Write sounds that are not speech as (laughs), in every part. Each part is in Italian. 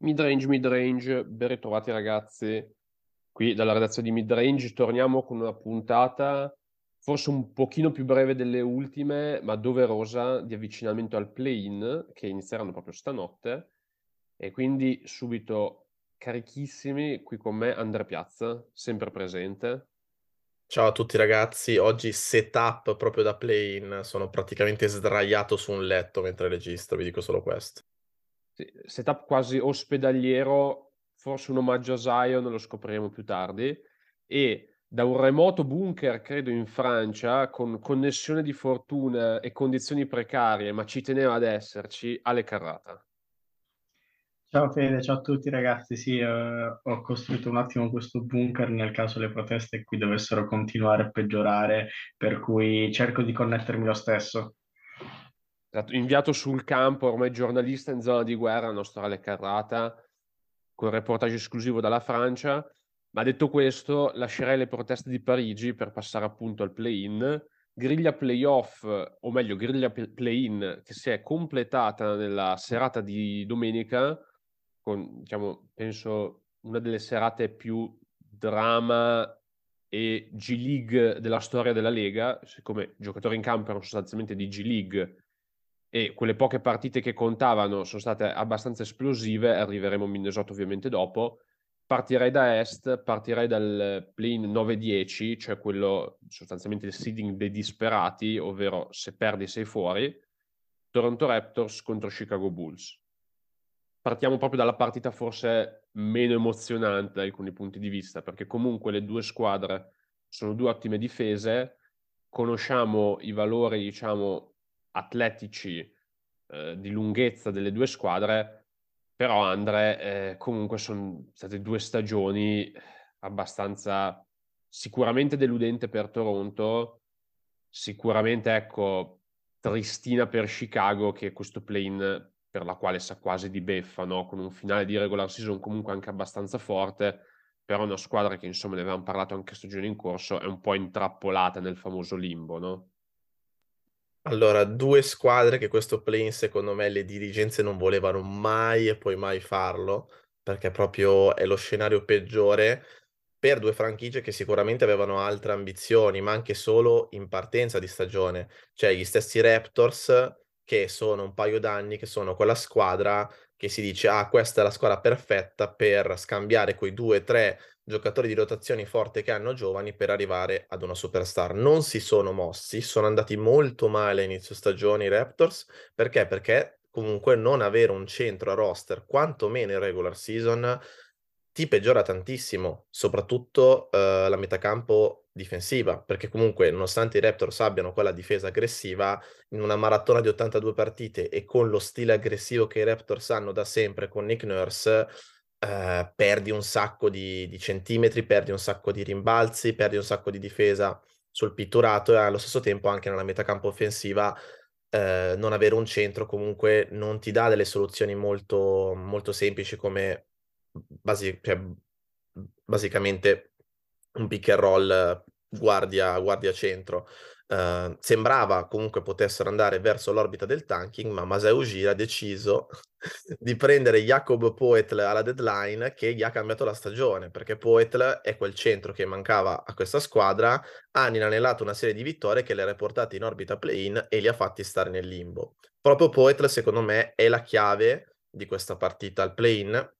Midrange, midrange, ben ritrovati ragazzi. Qui dalla redazione di Midrange torniamo con una puntata forse un pochino più breve delle ultime, ma doverosa di avvicinamento al play-in che inizieranno proprio stanotte. E quindi subito carichissimi qui con me Andrea Piazza, sempre presente. Ciao a tutti ragazzi, oggi setup proprio da play-in, sono praticamente sdraiato su un letto mentre registro, vi dico solo questo setup quasi ospedaliero, forse un omaggio a Zion, lo scopriremo più tardi, e da un remoto bunker, credo in Francia, con connessione di fortuna e condizioni precarie, ma ci teneva ad esserci, Ale Carrata. Ciao Fede, ciao a tutti ragazzi. Sì, eh, ho costruito un attimo questo bunker nel caso le proteste qui dovessero continuare a peggiorare, per cui cerco di connettermi lo stesso. Esatto, inviato sul campo, ormai giornalista in zona di guerra, il nostro Ale Carrata, con reportage esclusivo dalla Francia. Ma detto questo, lascerei le proteste di Parigi per passare appunto al play-in. Griglia playoff, o meglio, griglia play-in che si è completata nella serata di domenica, con, diciamo, penso una delle serate più drama e G-League della storia della Lega, siccome i giocatori in campo erano sostanzialmente di G-League e quelle poche partite che contavano sono state abbastanza esplosive, arriveremo a Minnesota ovviamente dopo. Partirei da est, partirei dal play 9-10, cioè quello sostanzialmente il seeding dei disperati, ovvero se perdi sei fuori, Toronto Raptors contro Chicago Bulls. Partiamo proprio dalla partita forse meno emozionante da alcuni punti di vista, perché comunque le due squadre sono due ottime difese, conosciamo i valori, diciamo, atletici eh, di lunghezza delle due squadre, però Andre eh, comunque sono state due stagioni abbastanza sicuramente deludente per Toronto, sicuramente ecco tristina per Chicago che questo play-in per la quale sa quasi di beffa, no? con un finale di regular season comunque anche abbastanza forte, però una squadra che insomma ne avevamo parlato anche stagione in corso è un po' intrappolata nel famoso limbo, no? Allora, due squadre che questo play-in secondo me le dirigenze non volevano mai e poi mai farlo, perché proprio è lo scenario peggiore per due franchigie che sicuramente avevano altre ambizioni, ma anche solo in partenza di stagione. Cioè gli stessi Raptors che sono un paio d'anni, che sono quella squadra che si dice, ah, questa è la squadra perfetta per scambiare quei due, tre giocatori di rotazione forte che hanno giovani per arrivare ad una superstar. Non si sono mossi, sono andati molto male a inizio stagione i Raptors, perché? Perché comunque non avere un centro a roster, quantomeno in regular season, ti peggiora tantissimo, soprattutto eh, la metacampo difensiva, perché comunque nonostante i Raptors abbiano quella difesa aggressiva, in una maratona di 82 partite e con lo stile aggressivo che i Raptors hanno da sempre con Nick Nurse, eh, perdi un sacco di, di, centimetri, perdi un sacco di rimbalzi, perdi un sacco di difesa sul pitturato e allo stesso tempo anche nella metacampo offensiva eh, non avere un centro comunque non ti dà delle soluzioni molto, molto semplici come basi- cioè, basicamente un pick and roll guardia, guardia centro. Uh, sembrava comunque potessero andare verso l'orbita del tanking, ma Masai Ujiri ha deciso (laughs) di prendere Jacob Poetl alla deadline che gli ha cambiato la stagione, perché Poetl è quel centro che mancava a questa squadra, ha inanellato una serie di vittorie che le ha riportate in orbita play-in e li ha fatti stare nel limbo. Proprio Poetl, secondo me, è la chiave di questa partita al play-in,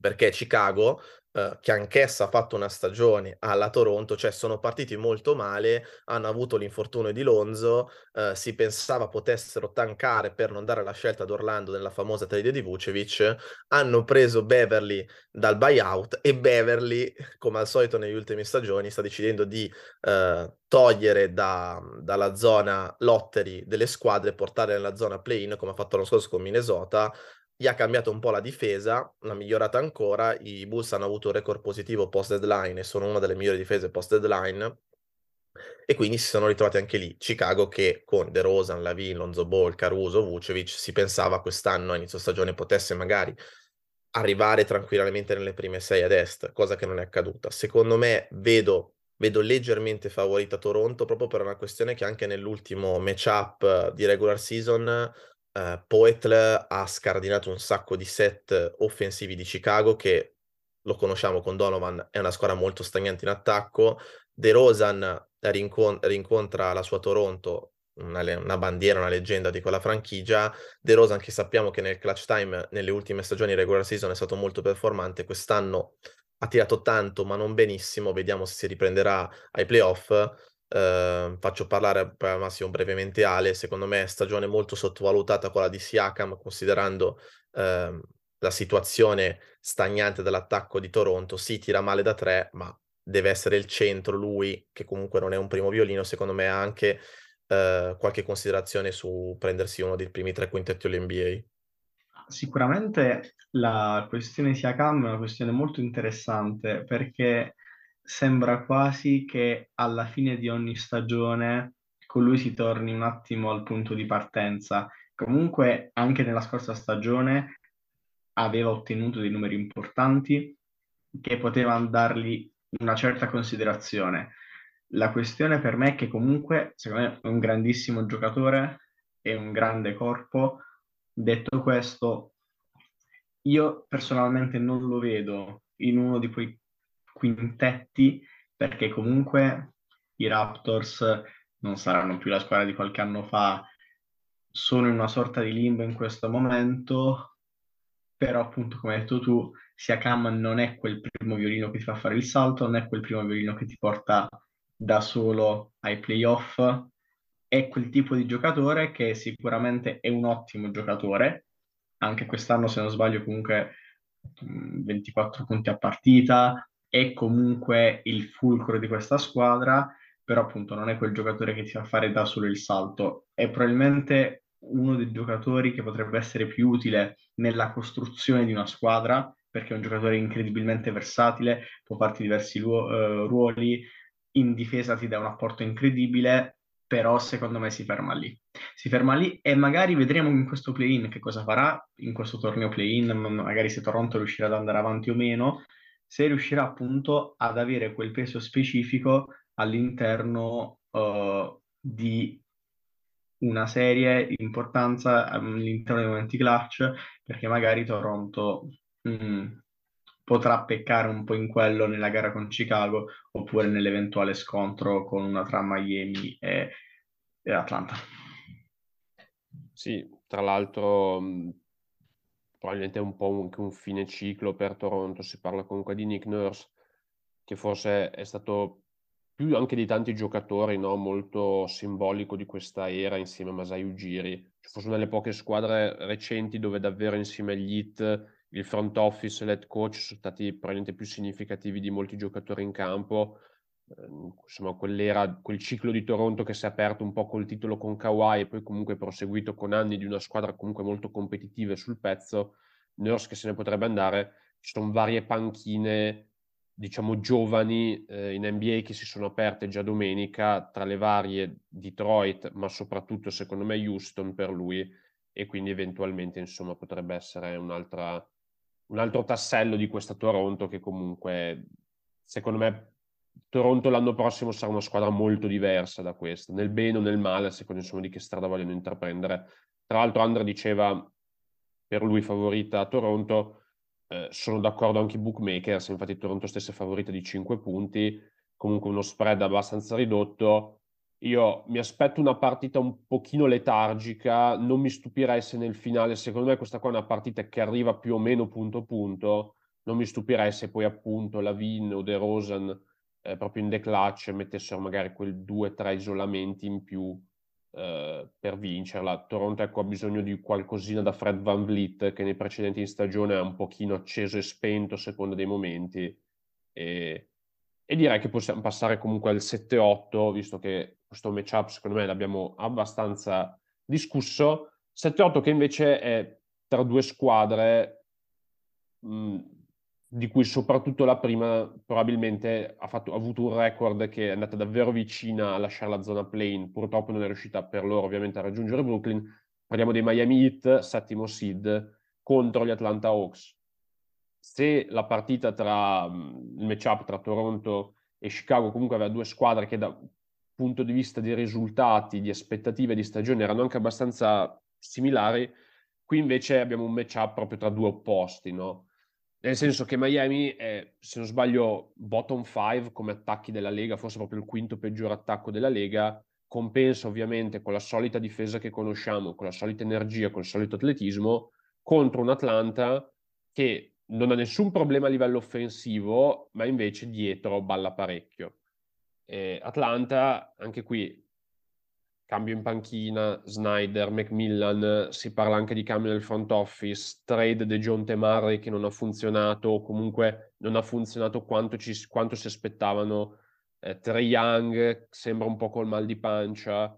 perché Chicago Uh, che anch'essa ha fatto una stagione alla Toronto, cioè sono partiti molto male, hanno avuto l'infortunio di Lonzo, uh, si pensava potessero tankare per non dare la scelta ad Orlando nella famosa trade di Vucevic, hanno preso Beverly dal buyout e Beverly, come al solito negli ultimi stagioni, sta decidendo di uh, togliere da, dalla zona lottery delle squadre e portare nella zona play-in, come ha fatto l'anno scorso con Minnesota, gli ha cambiato un po' la difesa, l'ha migliorata ancora, i Bulls hanno avuto un record positivo post deadline e sono una delle migliori difese post deadline e quindi si sono ritrovati anche lì. Chicago che con De Rosan, Lavin, Lonzo Ball, Caruso, Vucevic si pensava quest'anno a inizio stagione potesse magari arrivare tranquillamente nelle prime sei ad est, cosa che non è accaduta. Secondo me vedo, vedo leggermente favorita Toronto proprio per una questione che anche nell'ultimo matchup di regular season uh, Poetl ha scardinato un sacco di set offensivi di Chicago che lo conosciamo con Donovan, è una squadra molto stagnante in attacco. De Rosan rincon- rincontra la sua Toronto, una, le- una, bandiera, una leggenda di quella franchigia. De Rosan che sappiamo che nel clutch time, nelle ultime stagioni regular season è stato molto performante, quest'anno ha tirato tanto ma non benissimo, vediamo se si riprenderà ai playoff. Uh, faccio parlare al massimo brevemente Ale, secondo me è stagione molto sottovalutata quella di Siakam, considerando uh, la situazione stagnante dell'attacco di Toronto. Sì, tira male da tre, ma deve essere il centro lui, che comunque non è un primo violino, secondo me ha anche uh, qualche considerazione su prendersi uno dei primi tre quintetti all'NBA. Sicuramente la questione Siakam è una questione molto interessante perché sembra quasi che alla fine di ogni stagione con lui si torni un attimo al punto di partenza. Comunque, anche nella scorsa stagione aveva ottenuto dei numeri importanti che potevano dargli una certa considerazione. La questione per me è che comunque, secondo me, è un grandissimo giocatore e un grande corpo. Detto questo, io personalmente non lo vedo in uno di quei quintetti perché comunque i Raptors non saranno più la squadra di qualche anno fa, sono in una sorta di limbo in questo momento, però appunto come hai detto tu, Siakam non è quel primo violino che ti fa fare il salto, non è quel primo violino che ti porta da solo ai playoff, è quel tipo di giocatore che sicuramente è un ottimo giocatore, anche quest'anno se non sbaglio comunque 24 punti a partita, è comunque il fulcro di questa squadra, però appunto non è quel giocatore che ti fa fare da solo il salto, è probabilmente uno dei giocatori che potrebbe essere più utile nella costruzione di una squadra, perché è un giocatore incredibilmente versatile, può farti diversi luo- uh, ruoli, in difesa ti dà un apporto incredibile, però secondo me si ferma lì. Si ferma lì e magari vedremo in questo play-in che cosa farà, in questo torneo play-in, magari se Toronto riuscirà ad andare avanti o meno, se riuscirà appunto ad avere quel peso specifico all'interno uh, di una serie di importanza all'interno dei momenti clutch, perché magari Toronto mh, mm, potrà peccare un po' in quello nella gara con Chicago oppure nell'eventuale scontro con una tra Miami e, e Atlanta. Sì, tra l'altro mm, probabilmente è un po' anche un fine ciclo per Toronto, si parla comunque di Nick Nurse, che forse è stato più anche di tanti giocatori, no? molto simbolico di questa era insieme a Masai Ujiri. Forse una delle poche squadre recenti dove davvero insieme agli hit il front office e l'head coach sono stati probabilmente più significativi di molti giocatori in campo. Ehm, insomma, quel ciclo di Toronto che si è aperto un po' col titolo con Kawhi e poi comunque proseguito con anni di una squadra comunque molto competitiva sul pezzo. Nurse che se ne potrebbe andare. Ci sono varie panchine, diciamo, giovani eh, in NBA che si sono aperte già domenica, tra le varie Detroit, ma soprattutto secondo me Houston per lui, e quindi eventualmente insomma potrebbe essere un altro tassello di questa Toronto che comunque secondo me Toronto l'anno prossimo sarà una squadra molto diversa da questa, nel bene o nel male, a seconda insomma, di che strada vogliono intraprendere. Tra l'altro Andrea diceva per lui favorita a Toronto, eh, sono d'accordo anche i bookmakers, infatti Toronto stessa è favorita di 5 punti, comunque uno spread abbastanza ridotto. Io mi aspetto una partita un pochino letargica, non mi stupirei se nel finale, secondo me questa qua è una partita che arriva più o meno punto punto, non mi stupirei se poi appunto la Vin o De Rosen eh, proprio in the clutch mettessero magari quel 2-3 isolamenti in più eh, per vincerla. Toronto ecco, ha bisogno di qualcosina da Fred Van Vliet che nei precedenti in stagione ha un pochino acceso e spento a seconda dei momenti e, e direi che possiamo passare comunque al 7-8 visto che questo matchup secondo me l'abbiamo abbastanza discusso. 7-8 che invece è tra due squadre mh, di cui soprattutto la prima probabilmente ha, fatto, ha, avuto un record che è andata davvero vicina a lasciare la zona plane, purtroppo non è riuscita per loro ovviamente a raggiungere Brooklyn. Parliamo dei Miami Heat, settimo seed, contro gli Atlanta Hawks. Se la partita tra il matchup tra Toronto e Chicago comunque aveva due squadre che da punto di vista di risultati, di aspettative di stagione erano anche abbastanza similari. Qui invece abbiamo un matchup proprio tra due opposti, no? Nel senso che Miami è, se non sbaglio, bottom 5 come attacchi della Lega, forse proprio il quinto peggior attacco della Lega, compensa ovviamente con la solita difesa che conosciamo, con la solita energia, con il solito atletismo, contro un Atlanta che non ha nessun problema a livello offensivo, ma invece dietro balla parecchio. Eh, Atlanta, anche qui, cambio in panchina, Snyder, Macmillan, si parla anche di cambio nel front office, trade di John Temarri che non ha funzionato, comunque non ha funzionato quanto, ci, quanto si aspettavano, eh, Trey Young sembra un po' col mal di pancia,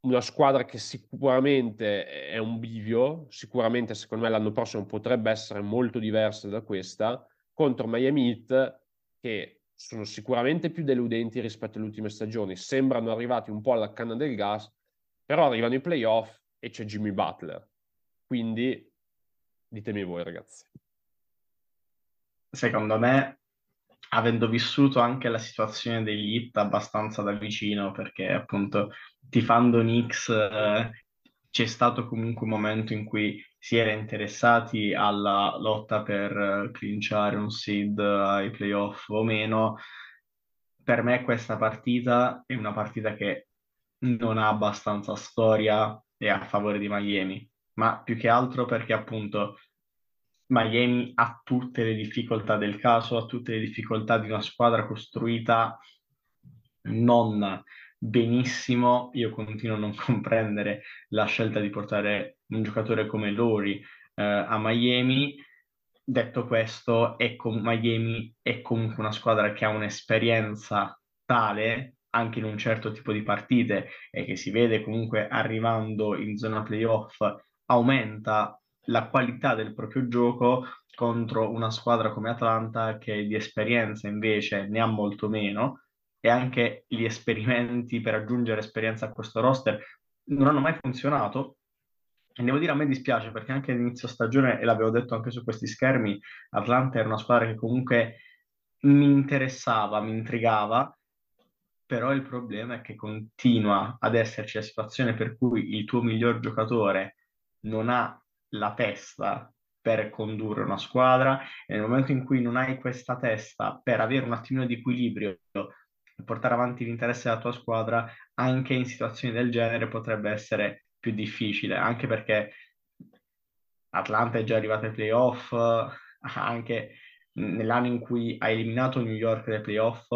una squadra che sicuramente è un bivio, sicuramente secondo me l'anno prossimo potrebbe essere molto diversa da questa, contro Miami Heat che sono sicuramente più deludenti rispetto alle ultime stagioni, sembrano arrivati un po' alla canna del gas, però arrivano i playoff e c'è Jimmy Butler. Quindi ditemi voi ragazzi. Secondo me, avendo vissuto anche la situazione degli hit abbastanza da vicino, perché appunto tifando Knicks eh, c'è stato comunque un momento in cui si era interessati alla lotta per uh, clinciare un seed ai playoff o meno, per me questa partita è una partita che non ha abbastanza storia e a favore di Miami, ma più che altro perché appunto Miami ha tutte le difficoltà del caso, ha tutte le difficoltà di una squadra costruita non benissimo, io continuo a non (laughs) comprendere la scelta di portare un giocatore come Lori eh, a Miami. Detto questo, ecco, Miami è comunque una squadra che ha un'esperienza tale anche in un certo tipo di partite e che si vede comunque arrivando in zona playoff aumenta la qualità del proprio gioco contro una squadra come Atlanta che di esperienza invece ne ha molto meno e anche gli esperimenti per aggiungere esperienza a questo roster non hanno mai funzionato. E devo dire, a me dispiace perché anche all'inizio stagione, e l'avevo detto anche su questi schermi, Atlanta era una squadra che comunque mi interessava, mi intrigava, però il problema è che continua ad esserci la situazione per cui il tuo miglior giocatore non ha la testa per condurre una squadra e nel momento in cui non hai questa testa per avere un attimino di equilibrio portare avanti l'interesse della tua squadra anche in situazioni del genere potrebbe essere più difficile, anche perché Atlanta è già arrivata ai playoff, (laughs) anche nell'anno in cui ha eliminato New York dai playoff,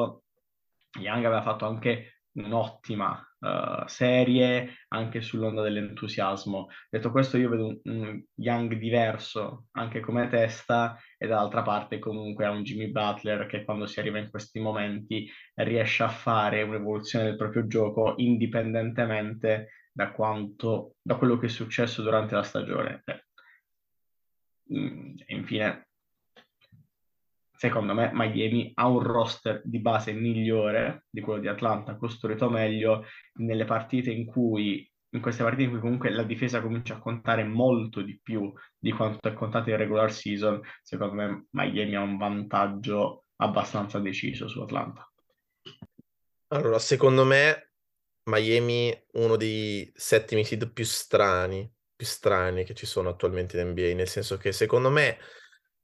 Young aveva fatto anche un'ottima uh, serie anche sull'onda dell'entusiasmo. Detto questo, io vedo un, un, Young diverso anche come testa e dall'altra parte comunque ha un Jimmy Butler che quando si arriva in questi momenti riesce a fare un'evoluzione del proprio gioco indipendentemente da quanto da quello che è successo durante la stagione. E mm, infine secondo me Miami ha un roster di base migliore di quello di Atlanta, costruito meglio nelle partite in cui in queste partite in cui comunque la difesa comincia a contare molto di più di quanto è contato in regular season, secondo me Miami ha un vantaggio abbastanza deciso su Atlanta. Allora, secondo me Miami uno dei settimi seed più strani, più strani che ci sono attualmente in NBA, nel senso che secondo me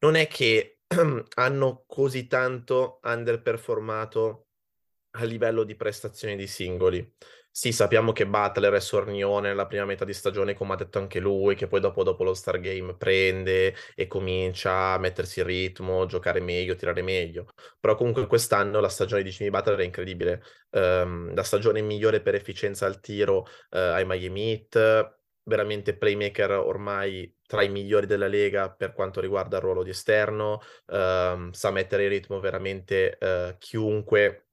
non è che (clears throat) hanno così tanto underperformato a livello di prestazioni di singoli. Sì, sappiamo che Butler è sornione nella prima metà di stagione, come ha detto anche lui, che poi dopo, dopo lo Star Game prende e comincia a mettersi in ritmo, giocare meglio, tirare meglio. Però comunque quest'anno la stagione di Jimmy Butler è incredibile. Um, la stagione migliore per efficienza al tiro uh, ai Miami Heat, veramente playmaker ormai tra i migliori della Lega per quanto riguarda il ruolo di esterno, uh, sa mettere in ritmo veramente uh, chiunque,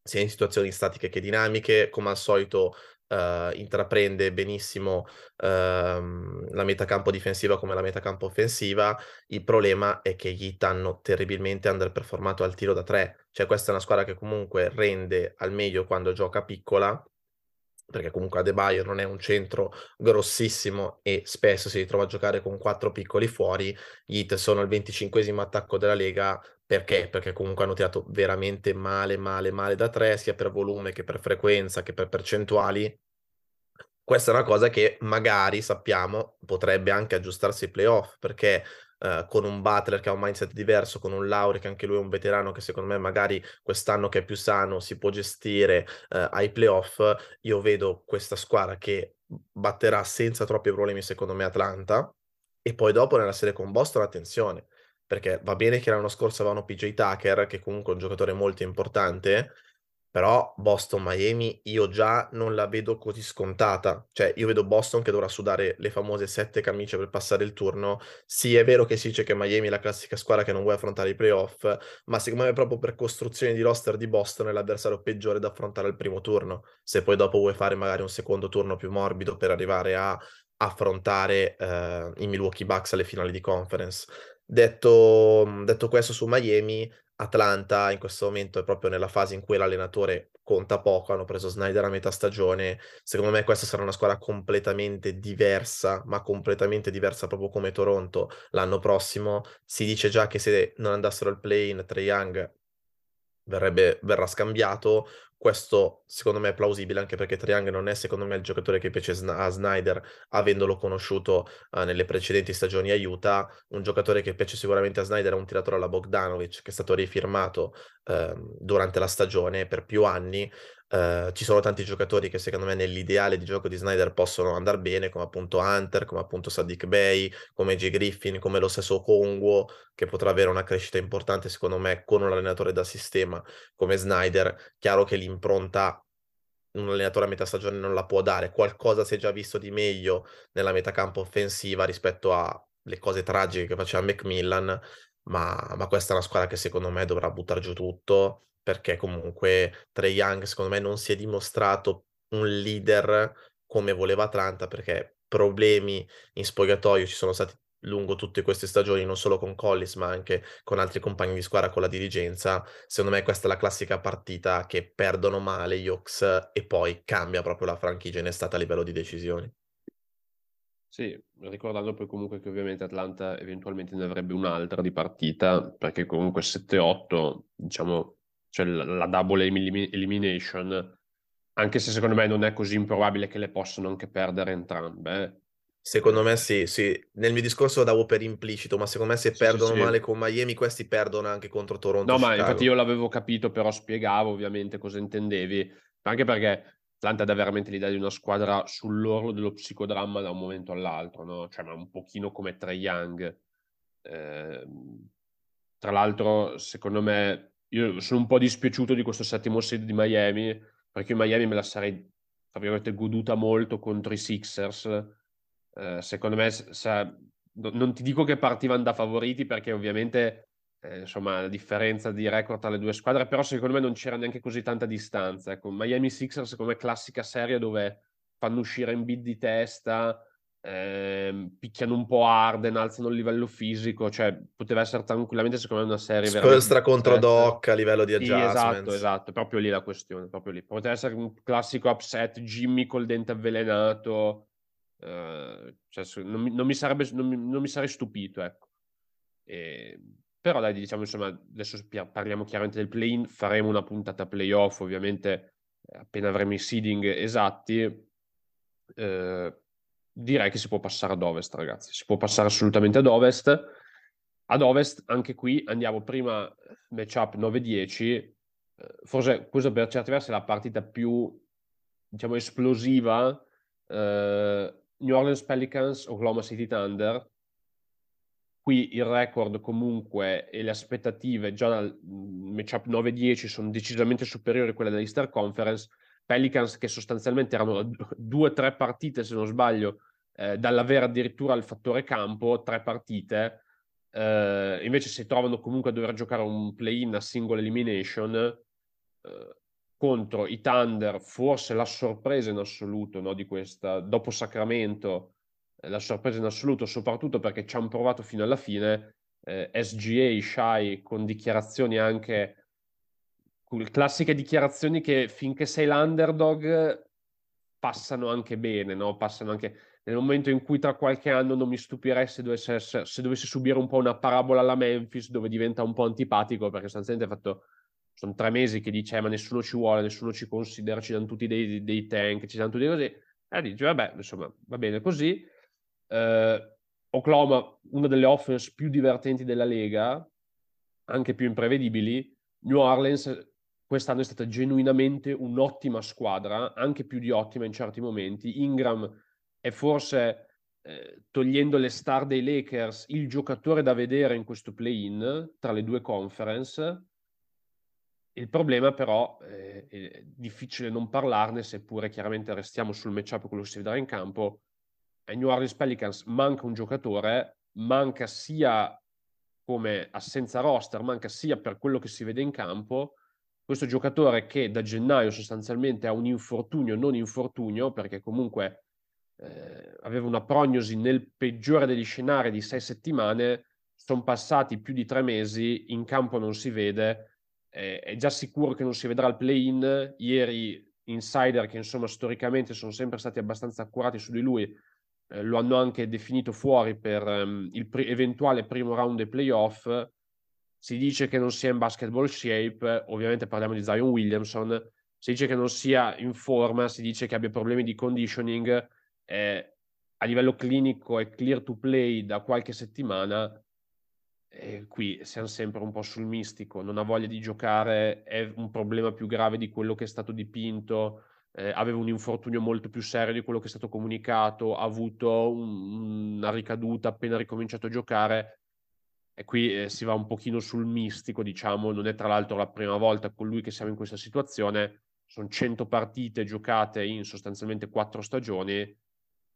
sia in situazioni statiche che dinamiche, come al solito uh, intraprende benissimo ehm, la metacampo difensiva come la metacampo offensiva, il problema è che gli hanno terribilmente underperformato al tiro da tre, cioè questa è una squadra che comunque rende al meglio quando gioca piccola, perché comunque Adebayo non è un centro grossissimo e spesso si ritrova a giocare con quattro piccoli fuori. Gli Heat sono il 25 attacco della Lega perché? Perché comunque hanno tirato veramente male, male, male da tre, sia per volume che per frequenza che per percentuali. Questa è una cosa che magari sappiamo potrebbe anche aggiustarsi ai playoff, perché Uh, con un Butler che ha un mindset diverso, con un Lauri che anche lui è un veterano che secondo me magari quest'anno che è più sano si può gestire uh, ai playoff, io vedo questa squadra che batterà senza troppi problemi secondo me Atlanta. E poi dopo nella serie con Boston attenzione perché va bene che l'anno scorso avevano PJ Tucker che comunque è un giocatore molto importante però Boston-Miami io già non la vedo così scontata. Cioè, io vedo Boston che dovrà sudare le famose sette camicie per passare il turno. Sì, è vero che si dice che Miami è la classica squadra che non vuole affrontare i playoff, ma secondo me proprio per costruzione di roster di Boston è l'avversario peggiore da affrontare al primo turno. Se poi dopo vuoi fare magari un secondo turno più morbido per arrivare a affrontare eh, i Milwaukee Bucks alle finali di conference. Detto, detto questo su Miami, Atlanta in questo momento è proprio nella fase in cui l'allenatore conta poco, hanno preso Snyder a metà stagione, secondo me questa sarà una squadra completamente diversa, ma completamente diversa proprio come Toronto l'anno prossimo, si dice già che se non andassero al play-in Trae Young verrebbe, verrà scambiato. Questo secondo me è plausibile anche perché Triang non è secondo me il giocatore che piace a Snyder avendolo conosciuto uh, nelle precedenti stagioni a Utah. Un giocatore che piace sicuramente a Snyder è un tiratore alla Bogdanovic che è stato rifirmato uh, durante la stagione per più anni. Uh, ci sono tanti giocatori che secondo me nell'ideale di gioco di Snyder possono andare bene, come appunto Hunter, come appunto Sadiq Bey, come J. Griffin, come lo stesso Congo, che potrà avere una crescita importante secondo me con un allenatore da sistema come Snyder. Chiaro che l'impronta un allenatore a metà stagione non la può dare, qualcosa si è già visto di meglio nella metacampo offensiva rispetto alle cose tragiche che faceva Macmillan, ma, ma questa è una squadra che secondo me dovrà buttare giù tutto perché comunque Trey Young secondo me non si è dimostrato un leader come voleva Atlanta perché problemi in spogliatoio ci sono stati lungo tutte queste stagioni, non solo con Collis, ma anche con altri compagni di squadra, con la dirigenza. Secondo me questa è la classica partita che perdono male gli Hawks e poi cambia proprio la franchigia in estate a livello di decisioni. Sì, ricordando poi comunque che ovviamente Atlanta eventualmente ne avrebbe un'altra di partita, perché comunque 7-8, diciamo, cioè la double elimination, anche se secondo me non è così improbabile che le possano anche perdere entrambe. Eh. Secondo me sì, sì. Nel mio discorso lo davo per implicito, ma secondo me se sì, perdono sì, male con Miami, questi perdono anche contro Toronto. No, ma infatti io l'avevo capito, però spiegavo ovviamente cosa intendevi, anche perché Atlanta dà veramente l'idea di una squadra sull'orlo dello psicodramma da un momento all'altro, no? Cioè, ma un pochino come Trae Young. Eh, tra l'altro, secondo me, io sono un po' dispiaciuto di questo settimo seed di Miami, perché in Miami me la sarei, tra goduta molto contro i Sixers. Eh, secondo me, sa, non ti dico che partivano da favoriti, perché ovviamente, eh, insomma, la differenza di record tra le due squadre, però secondo me non c'era neanche così tanta distanza. Ecco, Miami Sixers, secondo me, classica serie dove fanno uscire in bid di testa, eh, picchiano un po' Arden, alzano il livello fisico, cioè poteva essere tranquillamente secondo me una serie Spolstra contro Doc a livello di sì, esatto, esatto, proprio lì la questione, proprio lì. Poteva essere un classico upset, Jimmy col dente avvelenato, eh, cioè, non, mi, non, mi sarebbe, non, mi, non mi sarei stupito, ecco. E, però dai, diciamo insomma, adesso parliamo chiaramente del play-in, faremo una puntata playoff, ovviamente appena avremo i seeding esatti. Eh, direi che si può passare ad ovest, ragazzi. Si può passare assolutamente ad ovest. Ad ovest, anche qui andiamo prima matchup 9-10. Eh, forse questa per certi versi è la partita più, diciamo, esplosiva. Uh, New Orleans Pelicans, Oklahoma City Thunder. Qui il record comunque e le aspettative già dal mm, matchup 9-10 sono decisamente superiori a quelle dell'Easter Conference. Pelicans che sostanzialmente erano due o tre partite, se non sbaglio, eh, dall'avere addirittura il fattore campo, tre partite, eh, invece si trovano comunque a dover giocare un play-in a single elimination eh, contro i Thunder, forse la sorpresa in assoluto no, di questa, dopo Sacramento, eh, la sorpresa in assoluto, soprattutto perché ci hanno provato fino alla fine, eh, SGA, Shai, con dichiarazioni anche classiche dichiarazioni che finché sei l'underdog passano anche bene, no? Passano anche nel momento in cui tra qualche anno non mi stupirei se dovesse, se dovesse subire un po' una parabola alla Memphis dove diventa un po' antipatico perché sostanzialmente fatto sono tre mesi che dice eh, ma nessuno ci vuole, nessuno ci considera, ci danno tutti dei, dei tank, ci danno tutti così Eh, dice, vabbè, insomma, va bene così. Eh, Oklahoma, una delle offense più divertenti della Lega, anche più imprevedibili. New Orleans quest'anno è stata genuinamente un'ottima squadra, anche più di ottima in certi momenti. Ingram è forse, eh, togliendo le star dei Lakers, il giocatore da vedere in questo play-in tra le due conference. Il problema però, eh, è difficile non parlarne, seppure chiaramente restiamo sul matchup quello che si vedrà in campo, ai New Orleans Pelicans manca un giocatore, manca sia come assenza roster, manca sia per quello che si vede in campo, questo giocatore che da gennaio sostanzialmente ha un infortunio, non infortunio, perché comunque eh, aveva una prognosi nel peggiore degli scenari di sei settimane, sono passati più di tre mesi, in campo non si vede, eh, è già sicuro che non si vedrà il play-in, ieri insider che insomma storicamente sono sempre stati abbastanza accurati su di lui, eh, lo hanno anche definito fuori per um, il pre- eventuale primo round dei playoff, si dice che non sia in basketball shape, ovviamente parliamo di Zion Williamson, si dice che non sia in forma, si dice che abbia problemi di conditioning, eh, a livello clinico è clear to play da qualche settimana, e qui siamo sempre un po' sul mistico, non ha voglia di giocare, è un problema più grave di quello che è stato dipinto, eh, aveva un infortunio molto più serio di quello che è stato comunicato, ha avuto un, una ricaduta appena ricominciato a giocare, e qui eh, si va un pochino sul mistico, diciamo, non è tra l'altro la prima volta con lui che siamo in questa situazione, sono 100 partite giocate in sostanzialmente 4 stagioni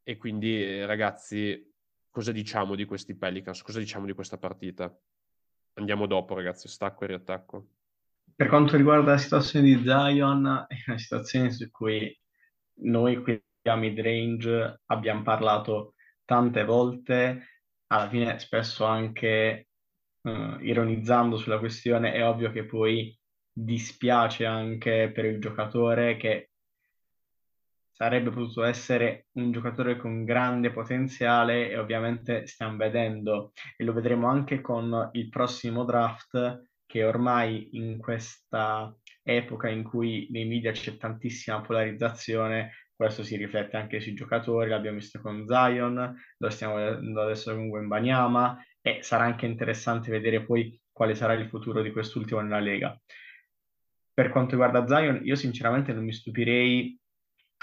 e quindi eh, ragazzi, cosa diciamo di questi Pelicans? Cosa diciamo di questa partita? Andiamo dopo ragazzi, stacco e riattacco. Per quanto riguarda la situazione di Zion, è una situazione su cui noi qui a midrange abbiamo parlato tante volte, alla fine spesso anche uh, ironizzando sulla questione, è ovvio che poi dispiace anche per il giocatore che sarebbe potuto essere un giocatore con grande potenziale e ovviamente stiamo vedendo. E lo vedremo anche con il prossimo draft che ormai in questa epoca in cui nei media c'è tantissima polarizzazione, questo si riflette anche sui giocatori, l'abbiamo visto con Zion, lo stiamo vedendo adesso con Wembanyama e sarà anche interessante vedere poi quale sarà il futuro di quest'ultimo nella Lega. Per quanto riguarda Zion, io sinceramente non mi stupirei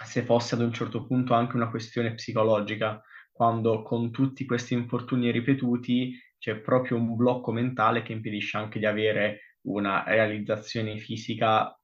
se fosse ad un certo punto anche una questione psicologica, quando con tutti questi infortuni ripetuti c'è proprio un blocco mentale che impedisce anche di avere una realizzazione fisica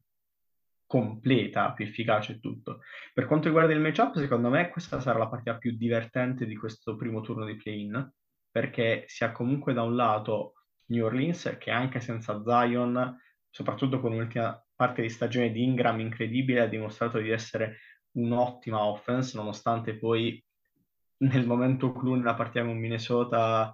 completa, più efficace e tutto. Per quanto riguarda il matchup, secondo me questa sarà la partita più divertente di questo primo turno di play-in, perché si ha comunque da un lato New Orleans che anche senza Zion, soprattutto con l'ultima parte di stagione di Ingram incredibile, ha dimostrato di essere un'ottima offense, nonostante poi nel momento clou nella partita con Minnesota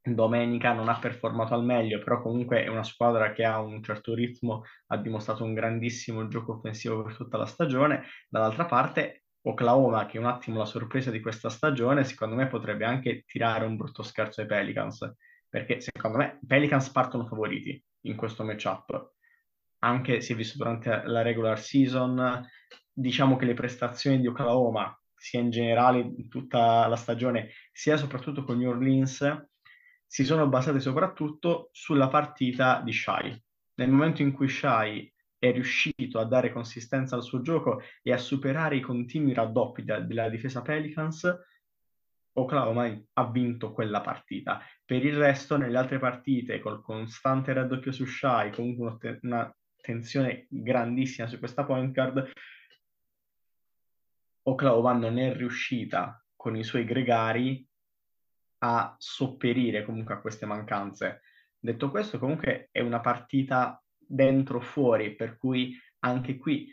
domenica non ha performato al meglio, però comunque è una squadra che ha un certo ritmo, ha dimostrato un grandissimo gioco offensivo per tutta la stagione. Dall'altra parte Oklahoma, che è un attimo la sorpresa di questa stagione, secondo me potrebbe anche tirare un brutto scherzo ai Pelicans, perché secondo me i Pelicans partono favoriti in questo matchup. Anche è visto durante la regular season, diciamo che le prestazioni di Oklahoma, sia in generale in tutta la stagione, sia soprattutto con New Orleans, si sono basate soprattutto sulla partita di Shai. Nel momento in cui Shai è riuscito a dare consistenza al suo gioco e a superare i continui raddoppi de- della difesa Pelicans, Oklahoma ha vinto quella partita. Per il resto, nelle altre partite, col costante raddoppio su Shai, comunque una tensione grandissima su questa point guard, Oklahoma non è riuscita con i suoi gregari a sopperire comunque a queste mancanze. Detto questo, comunque è una partita dentro fuori, per cui anche qui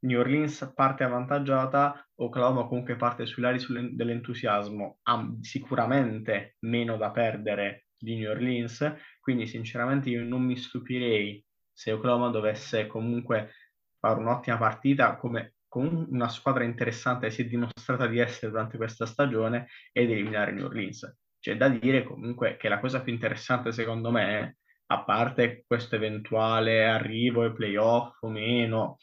New Orleans parte avvantaggiata, Oklahoma comunque parte sui lari dell'entusiasmo, ha sicuramente meno da perdere di New Orleans, quindi sinceramente io non mi stupirei se Oklahoma dovesse comunque fare un'ottima partita come con una squadra interessante si è dimostrata di essere durante questa stagione ed eliminare New Orleans. C'è da dire comunque che la cosa più interessante secondo me a parte questo eventuale arrivo ai playoff o meno,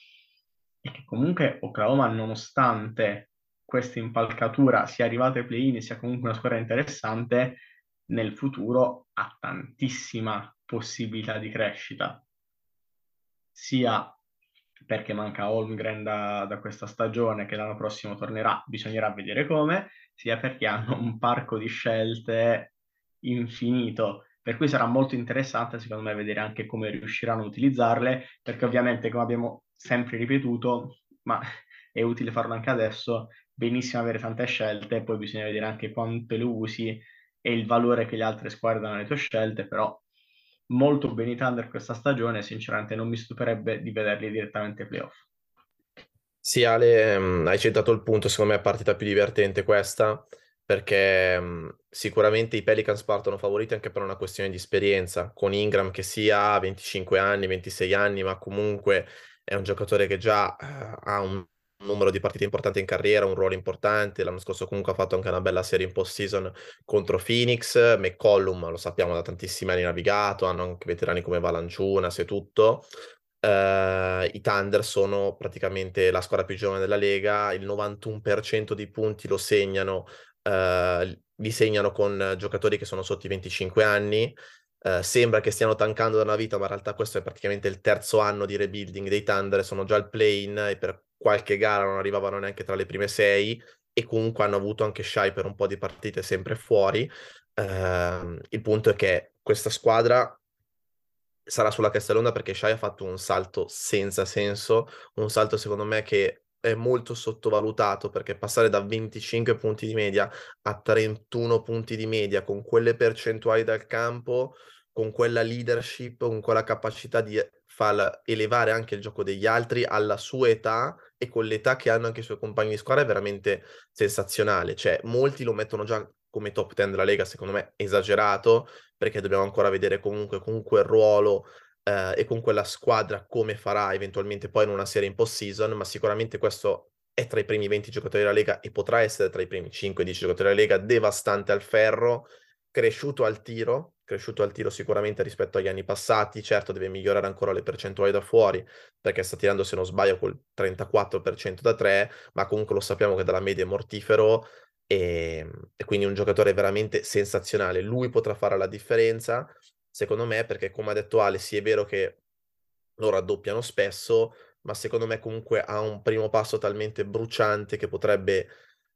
è che comunque Oklahoma, nonostante questa impalcatura sia arrivata ai play-in, sia comunque una squadra interessante, nel futuro ha tantissima possibilità di crescita, sia perché manca Holmgren da, da, questa stagione che l'anno prossimo tornerà, bisognerà vedere come, sia perché hanno un parco di scelte infinito, per cui sarà molto interessante secondo me vedere anche come riusciranno a utilizzarle, perché ovviamente come abbiamo sempre ripetuto, ma è utile farlo anche adesso, benissimo avere tante scelte, poi bisogna vedere anche quanto le usi e il valore che le altre squadre danno alle tue scelte, però molto bene i Thunder questa stagione, sinceramente non mi stupirebbe di vederli direttamente ai playoff. Sì, Ale, mm, hai citato il punto, secondo me è la partita più divertente questa, perché mh, mm, sicuramente i Pelicans partono favoriti anche per una questione di esperienza, con Ingram che sia ha 25 anni, 26 anni, ma comunque è un giocatore che già uh, ha un numero di partite importanti in carriera, un ruolo importante. L'anno scorso comunque ha fatto anche una bella serie in post-season contro Phoenix. McCollum, lo sappiamo, da tantissimi anni navigato, hanno anche veterani come Valanciunas e tutto. Uh, I Thunder sono praticamente la squadra più giovane della Lega, il 91% dei punti lo segnano, uh, li segnano con giocatori che sono sotto i 25 anni. Uh, sembra che stiano tankando da una vita, ma in realtà questo è praticamente il terzo anno di rebuilding dei Thunder, sono già al play-in e per qualche gara non arrivavano neanche tra le prime sei e comunque hanno avuto anche Shy per un po' di partite sempre fuori. Uh, il punto è che questa squadra sarà sulla Castellona perché Shy ha fatto un salto senza senso, un salto secondo me che è molto sottovalutato perché passare da 25 punti di media a 31 punti di media con quelle percentuali dal campo, con quella leadership, con quella capacità di far elevare anche il gioco degli altri alla sua età e con l'età che hanno anche i suoi compagni di squadra è veramente sensazionale. Cioè, molti lo mettono già come top 10 della Lega, secondo me esagerato, perché dobbiamo ancora vedere comunque con quel ruolo eh, e con quella squadra come farà eventualmente poi in una serie in post-season, ma sicuramente questo è tra i primi 20 giocatori della Lega e potrà essere tra i primi 5-10 giocatori della Lega, devastante al ferro, cresciuto al tiro, cresciuto al tiro sicuramente rispetto agli anni passati, certo deve migliorare ancora le percentuali da fuori, perché sta tirando se non sbaglio col 34% da 3, ma comunque lo sappiamo che dalla media è mortifero e, e quindi un giocatore veramente sensazionale. Lui potrà fare la differenza, secondo me, perché come ha detto Ale, sì è vero che loro raddoppiano spesso, ma secondo me comunque ha un primo passo talmente bruciante che potrebbe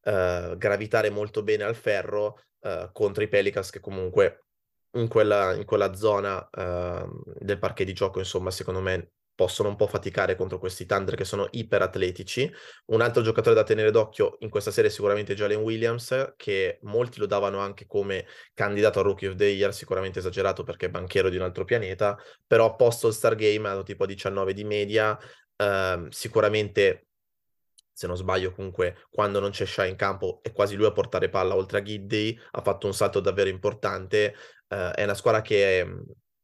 uh, gravitare molto bene al ferro uh, contro i Pelicans che comunque in quella, in quella zona uh, del parquet di gioco, insomma, secondo me possono un po' faticare contro questi Thunder che sono iperatletici. Un altro giocatore da tenere d'occhio in questa serie è sicuramente Jalen Williams, che molti lo davano anche come candidato a Rookie of the Year, sicuramente esagerato perché è banchiero di un altro pianeta, però post All-Star Game ha tipo 19 di media, uh, sicuramente se non sbaglio comunque quando non c'è Shai in campo è quasi lui a portare palla oltre a Giddy, ha fatto un salto davvero importante, uh, è una squadra che,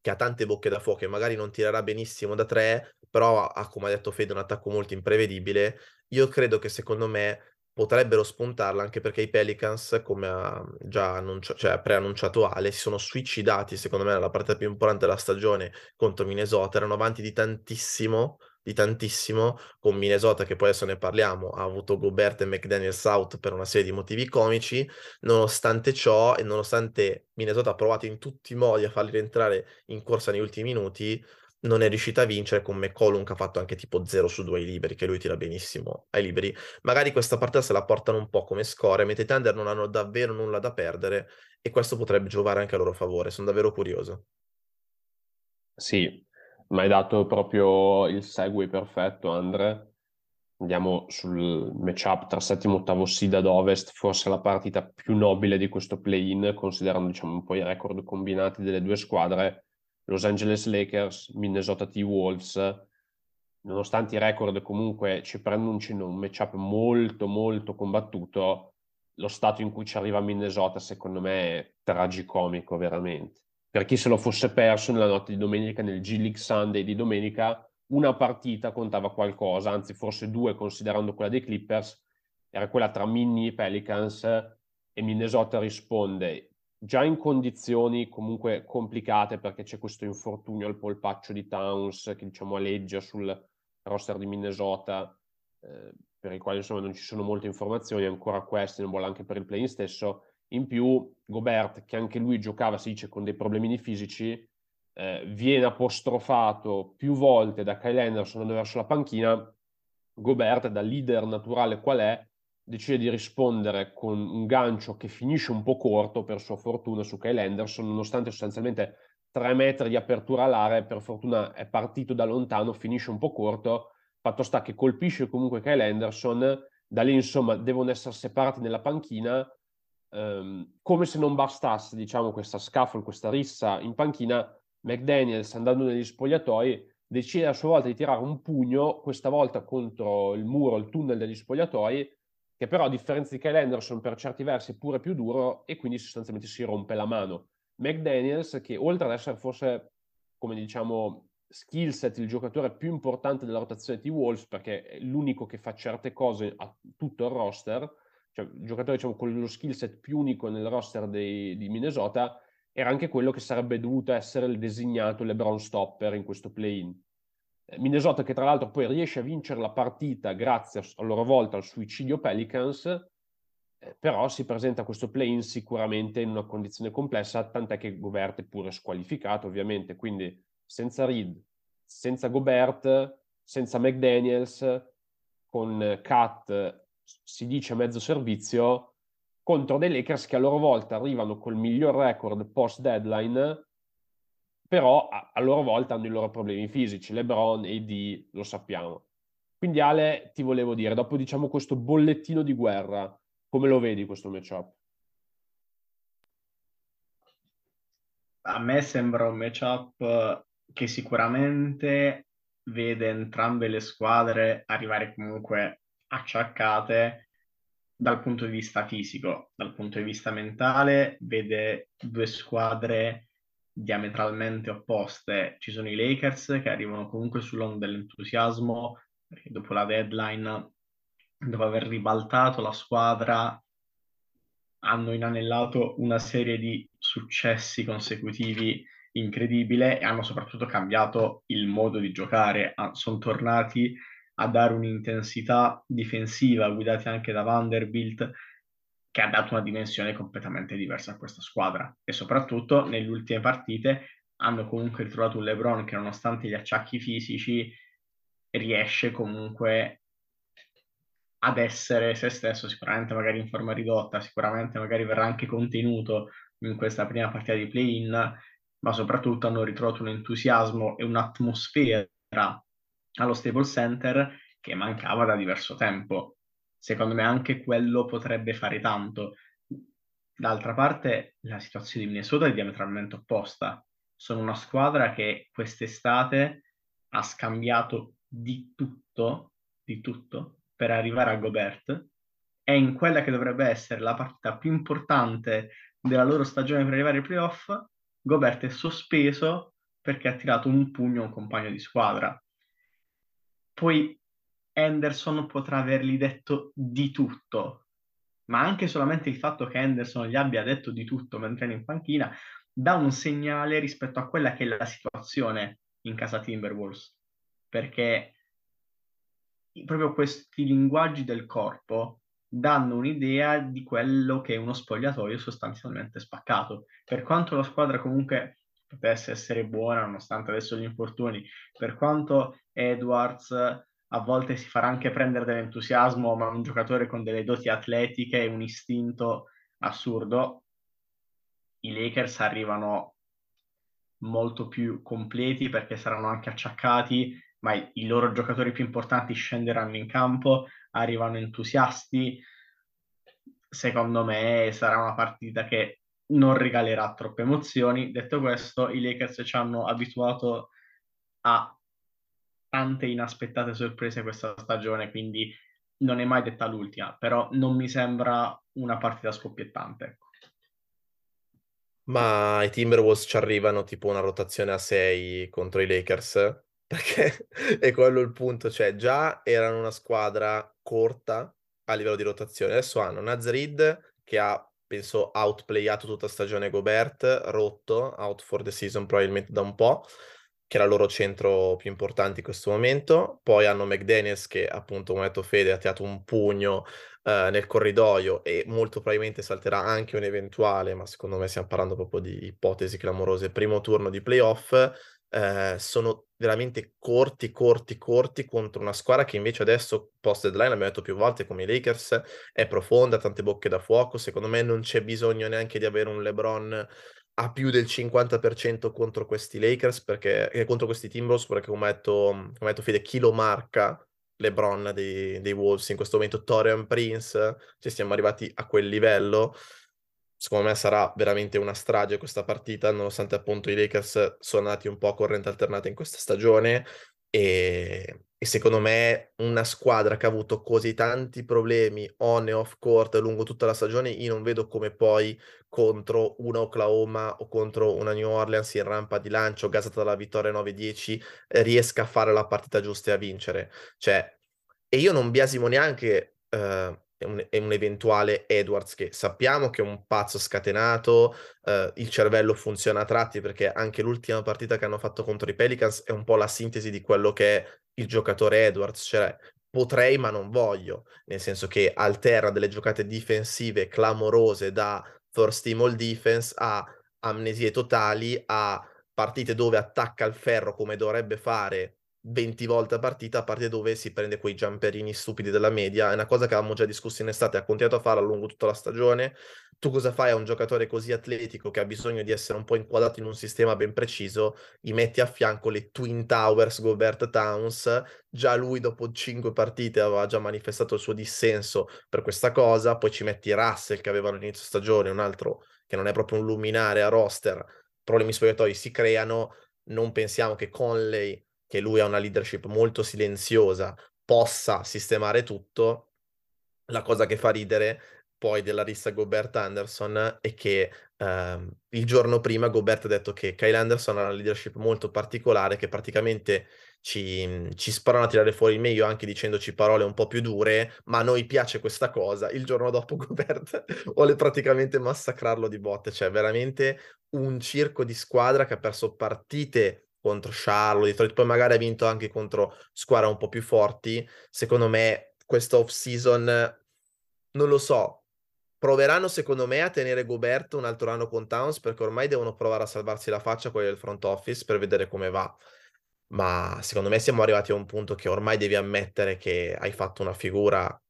che, ha tante bocche da fuoco e magari non tirerà benissimo da tre, però ha, come ha detto Fede, un attacco molto imprevedibile. Io credo che secondo me potrebbero spuntarla anche perché i Pelicans, come ha già annunciato, cioè preannunciato Ale, si sono suicidati secondo me nella partita più importante della stagione contro Minnesota, erano avanti di tantissimo di tantissimo con Minnesota, che poi adesso ne parliamo, ha avuto Gobert e McDaniels out per una serie di motivi comici, nonostante ciò e nonostante Minnesota ha provato in tutti i modi a farli rientrare in corsa negli ultimi minuti, non è riuscita a vincere con McCollum che ha fatto anche tipo 0 su 2 ai liberi, che lui tira benissimo ai liberi. Magari questa partita se la portano un po' come score, mentre i Thunder non hanno davvero nulla da perdere e questo potrebbe giovare anche a loro favore, sono davvero curioso. Sì, mi hai dato proprio il segue perfetto, Andre. Andiamo sul matchup tra settimo e ottavo seed ad ovest, forse la partita più nobile di questo play-in, considerando diciamo, un po' i record combinati delle due squadre. Los Angeles Lakers, Minnesota T-Wolves, nonostante i record comunque ci preannuncino un matchup molto molto combattuto, lo stato in cui ci arriva Minnesota secondo me è tragicomico veramente per chi se lo fosse perso nella notte di domenica, nel G-League Sunday di domenica, una partita contava qualcosa, anzi forse due considerando quella dei Clippers, era quella tra Minnie e Pelicans e Minnesota risponde già in condizioni comunque complicate perché c'è questo infortunio al polpaccio di Towns che diciamo aleggia sul roster di Minnesota, eh, per i quali insomma non ci sono molte informazioni, ancora questionable anche per il play stesso. In più, Gobert, che anche lui giocava, si dice, con dei problemini fisici, eh, viene apostrofato più volte da Kyle Anderson verso la panchina. Gobert, da leader naturale qual è, decide di rispondere con un gancio che finisce un po' corto per sua fortuna su Kyle Anderson, nonostante sostanzialmente tre metri di apertura all'area, per fortuna è partito da lontano, finisce un po' corto, fatto sta che colpisce comunque Kyle Anderson, da lì insomma devono essere separati nella panchina, ehm, come se non bastasse diciamo questa scuffle, questa rissa in panchina, McDaniels andando negli spogliatoi decide a sua volta di tirare un pugno, questa volta contro il muro, il tunnel degli spogliatoi, che però a differenza di Kyle Anderson per certi versi è pure più duro e quindi sostanzialmente si rompe la mano. McDaniels che oltre ad essere forse, come diciamo, skill set il giocatore più importante della rotazione di Wolves perché è l'unico che fa certe cose a tutto il roster, cioè il giocatore diciamo, con lo skill set più unico nel roster dei, di Minnesota, era anche quello che sarebbe dovuto essere il designato LeBron stopper in questo play-in. Eh, Minnesota che tra l'altro poi riesce a vincere la partita grazie a loro volta al suicidio Pelicans, eh, però si presenta questo play-in sicuramente in una condizione complessa, tant'è che Gobert è pure squalificato ovviamente, quindi senza Reed, senza Gobert, senza McDaniels, con Kat si dice mezzo servizio, contro dei Lakers che a loro volta arrivano col miglior record post deadline però a, a loro volta hanno i loro problemi fisici, LeBron, AD, lo sappiamo. Quindi Ale, ti volevo dire, dopo diciamo questo bollettino di guerra, come lo vedi questo matchup? A me sembra un matchup che sicuramente vede entrambe le squadre arrivare comunque acciaccate dal punto di vista fisico, dal punto di vista mentale, vede due squadre diametralmente opposte. Ci sono i Lakers che arrivano comunque sull'onda dell'entusiasmo, perché dopo la deadline, dopo aver ribaltato la squadra, hanno inanellato una serie di successi consecutivi incredibile e hanno soprattutto cambiato il modo di giocare. Sono tornati a dare un'intensità difensiva guidati anche da Vanderbilt che ha dato una dimensione completamente diversa a questa squadra. E soprattutto nelle ultime partite hanno comunque ritrovato un LeBron che nonostante gli acciacchi fisici riesce comunque ad essere se stesso, sicuramente magari in forma ridotta, sicuramente magari verrà anche contenuto in questa prima partita di play-in, ma soprattutto hanno ritrovato un entusiasmo e un'atmosfera allo Staples Center che mancava da diverso tempo secondo me anche quello potrebbe fare tanto. D'altra parte, la situazione di Minnesota è diametralmente opposta. Sono una squadra che quest'estate ha scambiato di tutto, di tutto, per arrivare a Gobert. E in quella che dovrebbe essere la partita più importante della loro stagione per arrivare ai playoff, Gobert è sospeso perché ha tirato un pugno a un compagno di squadra. Poi Henderson potrà avergli detto di tutto, ma anche solamente il fatto che Henderson gli abbia detto di tutto mentre era in panchina dà un segnale rispetto a quella che è la situazione in casa Timberwolves, perché proprio questi linguaggi del corpo danno un'idea di quello che è uno spogliatoio sostanzialmente spaccato. Per quanto la squadra comunque potesse essere buona, nonostante adesso gli infortuni, per quanto Edwards a volte si farà anche prendere dell'entusiasmo, ma un giocatore con delle doti atletiche e un istinto assurdo, i Lakers arrivano molto più completi perché saranno anche acciaccati, ma i, i loro giocatori più importanti scenderanno in campo, arrivano entusiasti. Secondo me sarà una partita che non regalerà troppe emozioni. Detto questo, i Lakers ci hanno abituato a tante inaspettate sorprese questa stagione, quindi non è mai detta l'ultima, però non mi sembra una partita scoppiettante. Ecco. Ma i Timberwolves ci arrivano tipo una rotazione a 6 contro i Lakers, (laughs) perché è quello il punto, cioè già erano una squadra corta a livello di rotazione, adesso hanno Nazrid che ha penso outplayato tutta stagione Gobert, rotto, out for the season probabilmente da un po', che è la loro centro più importante in questo momento. Poi hanno McDaniels che appunto, come ha detto Fede, ha tirato un pugno eh, nel corridoio e molto probabilmente salterà anche un eventuale, ma secondo me stiamo parlando proprio di ipotesi clamorose, primo turno di playoff. Eh, sono veramente corti, corti, corti contro una squadra che invece adesso, post deadline, abbiamo detto più volte, come i Lakers, è profonda, tante bocche da fuoco. Secondo me non c'è bisogno neanche di avere un LeBron a più del 50% contro questi Lakers, perché, eh, contro questi Timberwolves, perché come ha detto, detto Fede, chi lo marca LeBron dei, dei Wolves in questo momento, Torian Prince, ci siamo arrivati a quel livello. Secondo me sarà veramente una strage questa partita, nonostante appunto i Lakers sono andati un po' a corrente alternata in questa stagione e, e secondo me una squadra che ha avuto così tanti problemi on e off court lungo tutta la stagione, io non vedo come poi contro una Oklahoma o contro una New Orleans in rampa di lancio, gasata dalla vittoria 9-10, riesca a fare la partita giusta e a vincere. Cioè, e io non biasimo neanche un, un, eventuale Edwards che sappiamo che è un pazzo scatenato, uh, il cervello funziona a tratti perché anche l'ultima partita che hanno fatto contro i Pelicans è un po' la sintesi di quello che è il giocatore Edwards, cioè potrei ma non voglio, nel senso che alterna delle giocate difensive clamorose da first team all defense a amnesie totali, a partite dove attacca il ferro come dovrebbe fare 20 volte a partita, a parte dove si prende quei jumperini stupidi della media. È una cosa che avevamo già discusso in estate, ha continuato a farla lungo tutta la stagione. Tu cosa fai a un giocatore così atletico che ha bisogno di essere un po' inquadrato in un sistema ben preciso? Gli metti a fianco le Twin Towers, Gobert Towns. Già lui dopo 5 partite aveva già manifestato il suo dissenso per questa cosa. Poi ci metti Russell che aveva all'inizio stagione, un altro che non è proprio un luminare a roster. Problemi spogliatoi si creano. Non pensiamo che Conley che lui ha una leadership molto silenziosa, possa sistemare tutto. La cosa che fa ridere poi della rissa Gobert Anderson è che ehm, il giorno prima Gobert ha detto che Kyle Anderson ha una leadership molto particolare che praticamente ci, ci sparano a tirare fuori il meglio anche dicendoci parole un po' più dure, ma a noi piace questa cosa. Il giorno dopo (laughs) Gobert vuole praticamente massacrarlo di botte, cioè veramente un circo di squadra che ha perso partite contro Charlotte, Detroit, poi magari ha vinto anche contro squadre un po' più forti. Secondo me questa off-season, non lo so, proveranno secondo me a tenere Gobert un altro anno con Towns perché ormai devono provare a salvarsi la faccia quelli del front office per vedere come va. Ma secondo me siamo arrivati a un punto che ormai devi ammettere che hai fatto una figura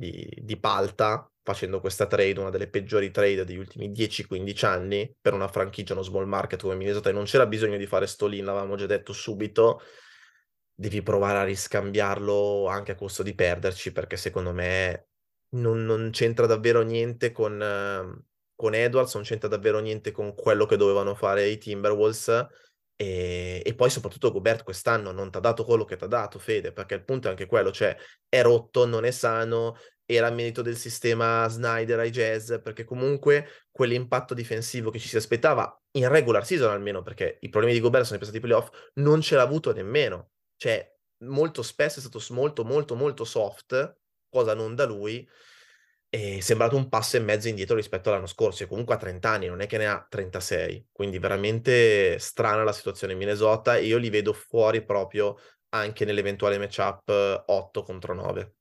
di, di palta facendo questa trade, una delle peggiori trade degli ultimi 10-15 anni per una franchigia, uno small market come Minnesota e non c'era bisogno di fare Stolin, l'avevamo già detto subito, devi provare a riscambiarlo anche a costo di perderci perché secondo me non, non c'entra davvero niente con, uh, con Edwards, non c'entra davvero niente con quello che dovevano fare i Timberwolves e, e, poi soprattutto Gobert quest'anno non ti ha dato quello che ti ha dato, Fede, perché il punto è anche quello, cioè è rotto, non è sano, era merito del sistema Snyder ai Jazz, perché comunque quell'impatto difensivo che ci si aspettava in regular season almeno, perché i problemi di Gobert sono passati ai playoff, non ce l'ha avuto nemmeno. Cioè, molto spesso è stato molto, molto, molto soft, cosa non da lui, è sembrato un passo e mezzo indietro rispetto all'anno scorso, e comunque ha 30 anni, non è che ne ha 36, quindi veramente strana la situazione in Minnesota, e io li vedo fuori proprio anche nell'eventuale matchup 8 contro 9.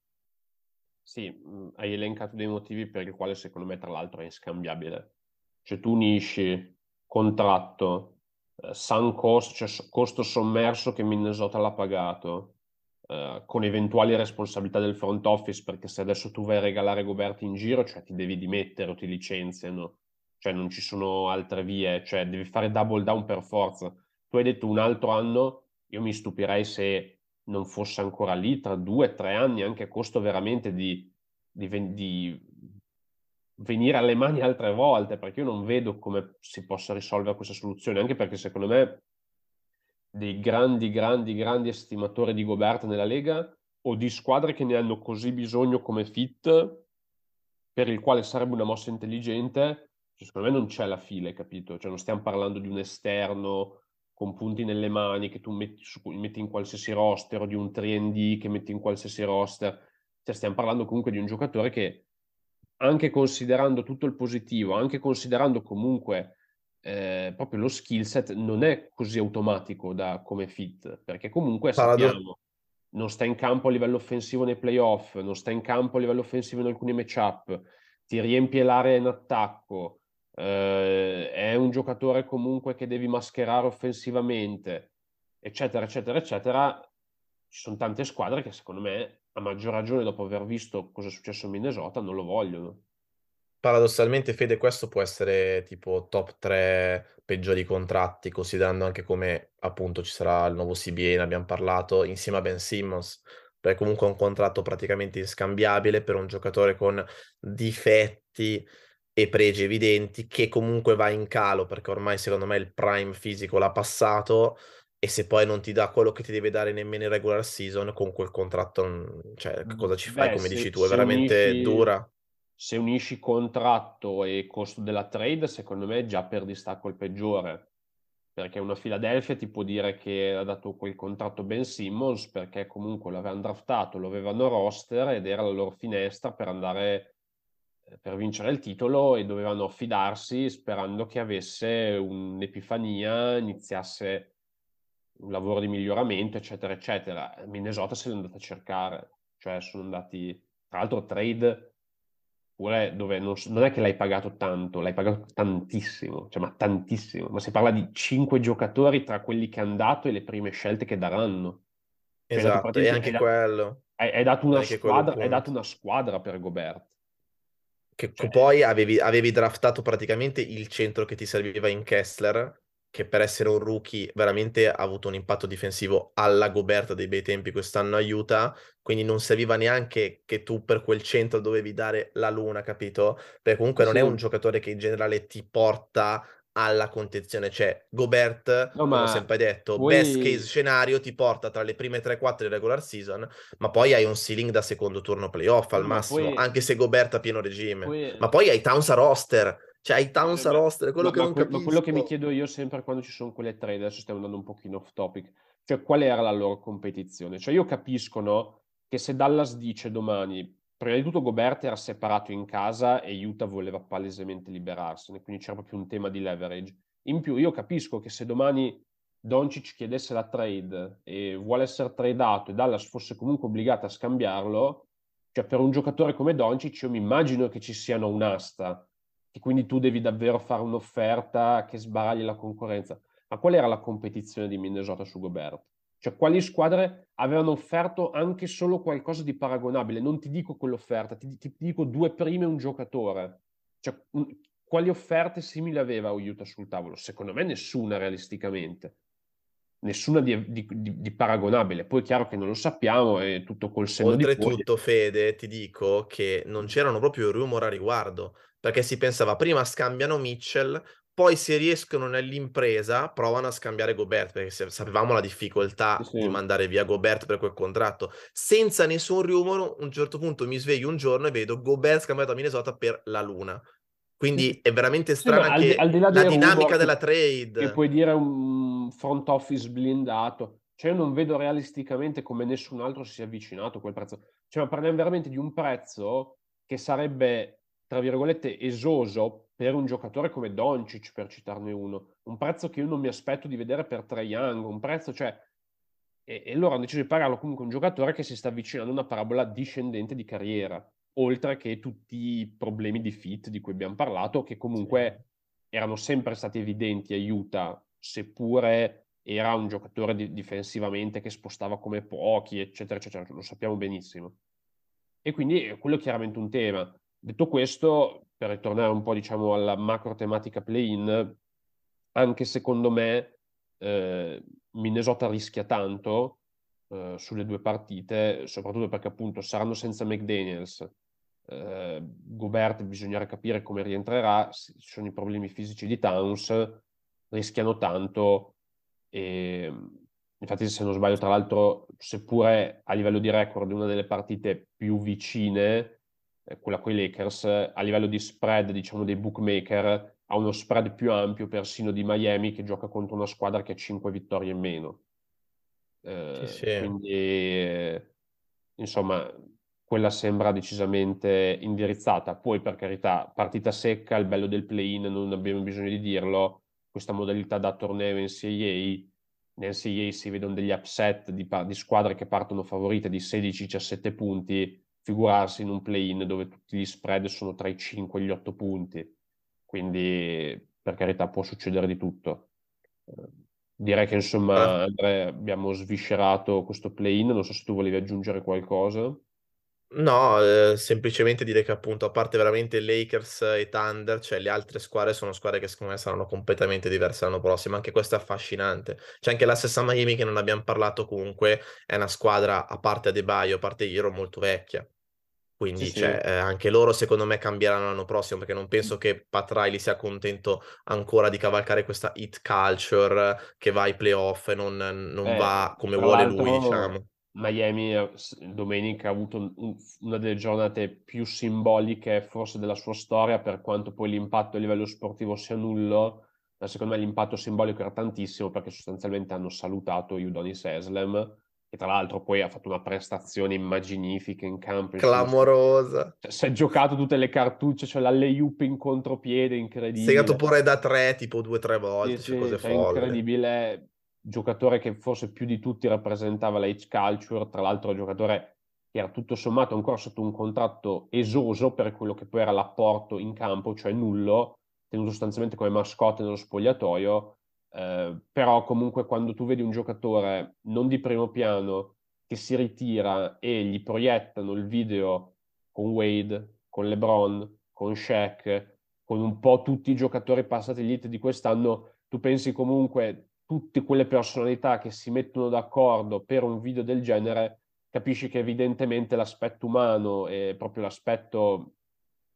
Sì, mh, hai elencato dei motivi per i quali secondo me tra l'altro è inscambiabile. Cioè tu unisci contratto, eh, sun cost, cioè costo sommerso che Minnesota l'ha pagato, eh, con eventuali responsabilità del front office, perché se adesso tu vai a regalare Goberti in giro, cioè ti devi dimettere o ti licenziano, cioè non ci sono altre vie, cioè devi fare double down per forza. Tu hai detto un altro anno, io mi stupirei se non fosse ancora lì tra due o tre anni, anche a costo veramente di, di, di, venire alle mani altre volte, perché io non vedo come si possa risolvere questa soluzione, anche perché secondo me dei grandi, grandi, grandi estimatori di Gobert nella Lega o di squadre che ne hanno così bisogno come fit, per il quale sarebbe una mossa intelligente, cioè, secondo me non c'è la fila, capito? Cioè non stiamo parlando di un esterno con punti nelle mani che tu metti, su, metti in qualsiasi roster o di un 3D che metti in qualsiasi roster. Cioè, stiamo parlando comunque di un giocatore che, anche considerando tutto il positivo, anche considerando comunque eh, proprio lo skill set non è così automatico da come fit, perché comunque Parado- sappiamo, non sta in campo a livello offensivo nei playoff, non sta in campo a livello offensivo in alcuni matchup, ti riempie l'area in attacco, eh, è un giocatore comunque che devi mascherare offensivamente, eccetera, eccetera, eccetera. Ci sono tante squadre che secondo me, a maggior ragione dopo aver visto cosa è successo in Minnesota, non lo vogliono. Paradossalmente, Fede, questo può essere tipo top 3 peggiori contratti, considerando anche come appunto ci sarà il nuovo CBA, ne abbiamo parlato, insieme a Ben Simmons, perché comunque è un contratto praticamente inscambiabile per un giocatore con difetti e pregi evidenti, che comunque va in calo, perché ormai secondo me il prime fisico l'ha passato, e se poi non ti dà quello che ti deve dare nemmeno in regular season, con quel contratto, cioè, cosa ci fai, Beh, come dici tu, è veramente unisci, dura. Se unisci contratto e costo della trade, secondo me già per distacco il peggiore. Perché una Philadelphia ti può dire che ha dato quel contratto Ben Simmons perché comunque l'avevano draftato, lo avevano roster ed era la loro finestra per andare per vincere il titolo e dovevano affidarsi sperando che avesse un'epifania, iniziasse un lavoro di miglioramento, eccetera, eccetera. Minnesota se l'è andata a cercare, cioè sono andati, tra l'altro, trade pure dove non, non, è che l'hai pagato tanto, l'hai pagato tantissimo, cioè ma tantissimo, ma si parla di cinque giocatori tra quelli che hanno dato e le prime scelte che daranno. Cioè, esatto, e anche quello. Hai, hai, dato una squadra, hai dato una squadra per Gobert. Che cioè, poi avevi, avevi draftato praticamente il centro che ti serviva in Kessler, che per essere un rookie veramente ha avuto un impatto difensivo alla Goberta dei bei tempi quest'anno aiuta, quindi non serviva neanche che tu per quel centro dovevi dare la luna, capito? Perché comunque sì. non è un giocatore che in generale ti porta alla contenzione, cioè Gobert, no, come ho sempre detto, poi... best case scenario ti porta tra le prime 3-4 di regular season, ma poi hai un ceiling da secondo turno playoff al no, massimo, poi... anche se Gobert a pieno regime. Poi... Ma poi hai Towns a roster, cioè hai Towns a roster, quello ma, che non capisco. Ma quello che mi chiedo io sempre quando ci sono quelle trade, adesso stiamo andando un pochino off topic, cioè qual era la loro competizione? Cioè io capisco, no, che se Dallas dice domani, prima di tutto Gobert era separato in casa e Utah voleva palesemente liberarsene, quindi c'era proprio un tema di leverage. In più io capisco che se domani Doncic chiedesse la trade e vuole essere tradato e Dallas fosse comunque obbligata a scambiarlo, cioè per un giocatore come Doncic io mi immagino che ci siano un'asta e quindi tu devi davvero fare un'offerta che sbaragli la concorrenza. Ma qual era la competizione di Minnesota su Gobert? Cioè, quali squadre avevano offerto anche solo qualcosa di paragonabile? Non ti dico quell'offerta, ti, ti dico due prime un giocatore. Cioè, un, quali offerte simili aveva Utah sul tavolo? Secondo me nessuna realisticamente. Nessuna di, di, di, paragonabile. Poi è chiaro che non lo sappiamo, è tutto col senno Oltretutto. Fede, ti dico che non c'erano proprio rumor a riguardo perché si pensava prima scambiano Mitchell, poi se riescono nell'impresa provano a scambiare Gobert, perché sapevamo la difficoltà sì. di mandare via Gobert per quel contratto. Senza nessun rumore, a un certo punto mi sveglio un giorno e vedo Gobert scambiato a Minnesota per la Luna. Quindi è veramente strana sì, anche al al di la dinamica della trade. Che puoi dire un front office blindato. Cioè io non vedo realisticamente come nessun altro si sia avvicinato a quel prezzo. Cioè parliamo veramente di un prezzo che sarebbe tra virgolette, esoso per un giocatore come Doncic, per citarne uno. Un prezzo che io non mi aspetto di vedere per Trae Young, un prezzo, cioè... E, e loro hanno deciso di pagarlo comunque un giocatore che si sta avvicinando a una parabola discendente di carriera, oltre che tutti i problemi di fit di cui abbiamo parlato, che comunque sì. erano sempre stati evidenti a Utah, seppure era un giocatore di- difensivamente che spostava come pochi, eccetera, eccetera, lo sappiamo benissimo. E quindi quello è chiaramente un tema. Detto questo, per ritornare un po' diciamo alla macro tematica play-in, anche secondo me eh, Minnesota rischia tanto eh, sulle due partite, soprattutto perché appunto saranno senza McDaniels. Eh, Gobert bisognerà capire come rientrerà, ci sono i problemi fisici di Towns, rischiano tanto e infatti se non sbaglio tra l'altro seppure a livello di record è una delle partite più vicine eh, quella con i Lakers, a livello di spread, diciamo, dei bookmaker, ha uno spread più ampio persino di Miami che gioca contro una squadra che ha 5 vittorie in meno. Eh, sì, sì. Quindi, eh, insomma, quella sembra decisamente indirizzata. Poi, per carità, partita secca, il bello del play-in, non abbiamo bisogno di dirlo, questa modalità da torneo NCAA, in NCAA si vedono degli upset di, di squadre che partono favorite di 16-17 punti, figurarsi in un play-in dove tutti gli spread sono tra i 5 e gli 8 punti. Quindi, per carità, può succedere di tutto. Direi che insomma, Andrea, abbiamo sviscerato questo play-in. Non so se tu volevi aggiungere qualcosa. No, eh, semplicemente dire che appunto, a parte veramente Lakers e Thunder, cioè le altre squadre sono squadre che secondo me saranno completamente diverse l'anno prossimo. Anche questo è affascinante. C'è anche la stessa Miami che non abbiamo parlato comunque, è una squadra, a parte Adebayo, a parte Hero, molto vecchia. Quindi Sì, cioè, sì. eh, anche loro secondo me cambieranno l'anno prossimo perché non penso che Pat Riley sia contento ancora di cavalcare questa hit culture che va ai playoff e non, non Eh, va come vuole lui, diciamo. Miami eh, domenica ha avuto un- un- una delle giornate più simboliche forse della sua storia, per quanto poi l'impatto a livello sportivo sia nullo, ma secondo me l'impatto simbolico era tantissimo perché sostanzialmente hanno salutato Udonis Haslem, che tra l'altro poi ha fatto una prestazione immaginifica in campo. Clamorosa. cioè, si è giocato tutte le cartucce, cioè la layup in contropiede, Segato incredibile. pure da tre, tipo due o tre Sì, volte, cioè sì, cose cioè, folli. incredibile. Giocatore che forse più di tutti rappresentava la H Culture, tra l'altro giocatore che era tutto sommato ancora sotto un contratto esoso per quello che poi era l'apporto in campo, cioè nullo, tenuto sostanzialmente come mascotte nello spogliatoio. Eh, però comunque quando tu vedi un giocatore non di primo piano che si ritira e gli proiettano il video con Wade, con LeBron, con Shaq, con un po' tutti i giocatori passati elite di quest'anno, tu pensi comunque tutte quelle personalità che si mettono d'accordo per un video del genere, capisci che evidentemente l'aspetto umano e proprio l'aspetto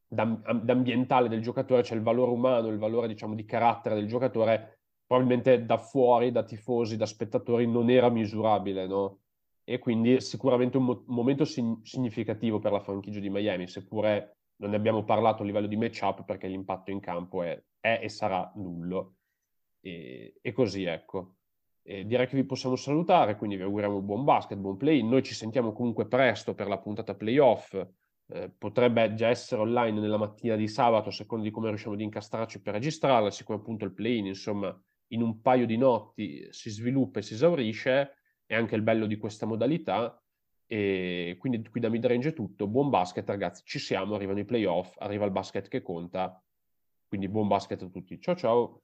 d'ambientale del giocatore, cioè il valore umano, il valore diciamo di carattere del giocatore, probabilmente da fuori, da tifosi, da spettatori, non era misurabile, no? E quindi sicuramente un, mo- momento sin- significativo per la franchigia di Miami, seppure non ne abbiamo parlato a livello di matchup perché l'impatto in campo è, è e sarà nullo. E, e così ecco. E direi che vi possiamo salutare, quindi vi auguriamo buon basket, buon play. Noi ci sentiamo comunque presto per la puntata playoff. Eh, potrebbe già essere online nella mattina di sabato, a seconda di come riusciamo ad incastrarci per registrarla, siccome appunto il play-in, insomma, in un paio di notti si sviluppa e si esaurisce, è anche il bello di questa modalità. E quindi qui da Midrange è tutto. Buon basket, ragazzi. Ci siamo, arrivano i playoff, arriva il basket che conta. Quindi buon basket a tutti. Ciao ciao.